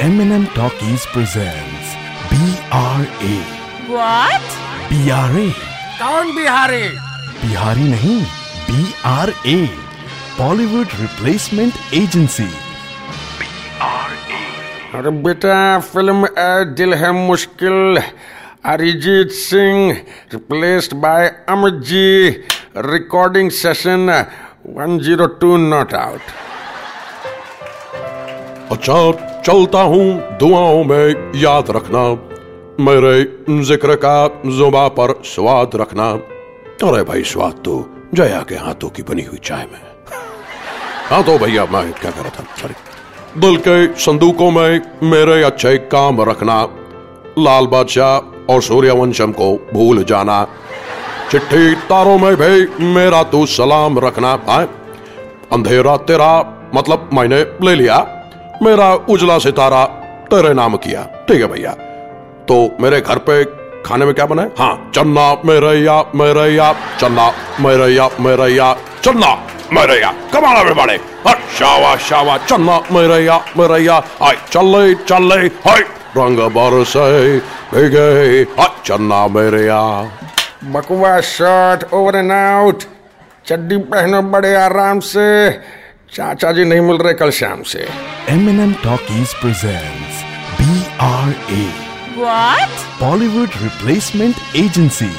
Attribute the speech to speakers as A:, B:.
A: M&M Talkies presents BRA.
B: What?
A: BRA.
C: कौन बिहारी
A: बिहारी नहीं BRA. Bollywood Replacement Agency.
C: अरे बेटा film Ae Dil Hai Mushkil Arijit Singh replaced by Amit ji recording session 102 not out
D: अच्छा चलता हूँ, दुआओं में याद रखना। मेरे ज़िक्र का जुबा पर स्वाद रखना। अरे भाई, स्वाद तो जया के हाथों की बनी हुई चाय में। हाँ तो भैया, मैं क्या कर रहा था? सॉरी दिल के संदूकों में मेरे अच्छे काम रखना। लाल बादशाह और सूर्यवंशम को भूल जाना। चिट्ठी तारों में भी मेरा तू सलाम रखना। है, अंधेरा तेरा मतलब मैंने ले लिया। मेरा उजला सितारा तेरे नाम किया। ठीक है भैया। तो मेरे घर पे खाने में क्या बना है? चन्ना, मेरैया मेरैया, चन्ना, मेरैया मेरैया, चन्ना, मेरैया। कमाना में बड़े शावा शावा चन्ना, मेरैया मेरैया। आय चले चले रंग बरसे भीगे। चन्ना, मेरैया।
C: बकवास शर्ट ओवर एंड आउट चड्डी पहनो बड़े आराम से। चाचा जी नहीं मिल रहे कल शाम से।
A: M N M talkies
B: present
A: B R A Bollywood replacement agency